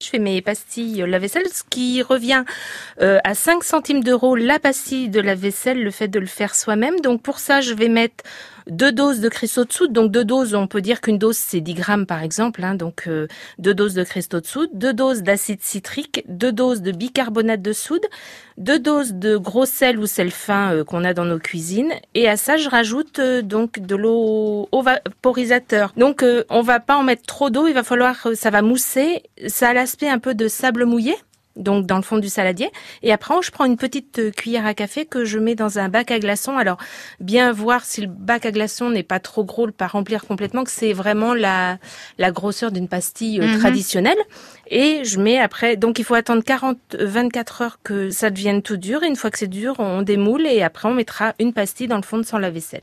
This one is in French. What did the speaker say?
Je fais mes pastilles lave-vaisselle, ce qui revient euh, à 5 centimes d'euros la pastille de la vaisselle, le fait de le faire soi-même. Donc pour ça, je vais mettre deux doses de soude. Donc deux doses, on peut dire qu'une dose c'est 10 grammes par exemple. Hein, donc euh, deux doses de soude, deux doses d'acide citrique, deux doses de bicarbonate de soude, deux doses de gros sel ou sel fin euh, qu'on a dans nos cuisines. Et à ça, je rajoute donc de l'eau au vaporisateur. Donc on va pas en mettre trop d'eau. Il va falloir, ça va mousser. Ça a aspect un peu de sable mouillé donc dans le fond du saladier. Et après, je prends une petite euh, cuillère à café que je mets dans un bac à glaçons. Alors, bien voir si le bac à glaçons n'est pas trop gros, pas remplir complètement, que c'est vraiment la, la grosseur d'une pastille euh, mhm. traditionnelle. Et je mets après, donc il faut attendre 40, 24 heures que ça devienne tout dur. Et une fois que c'est dur, on démoule et après on mettra une pastille dans le fond de son lave-vaisselle.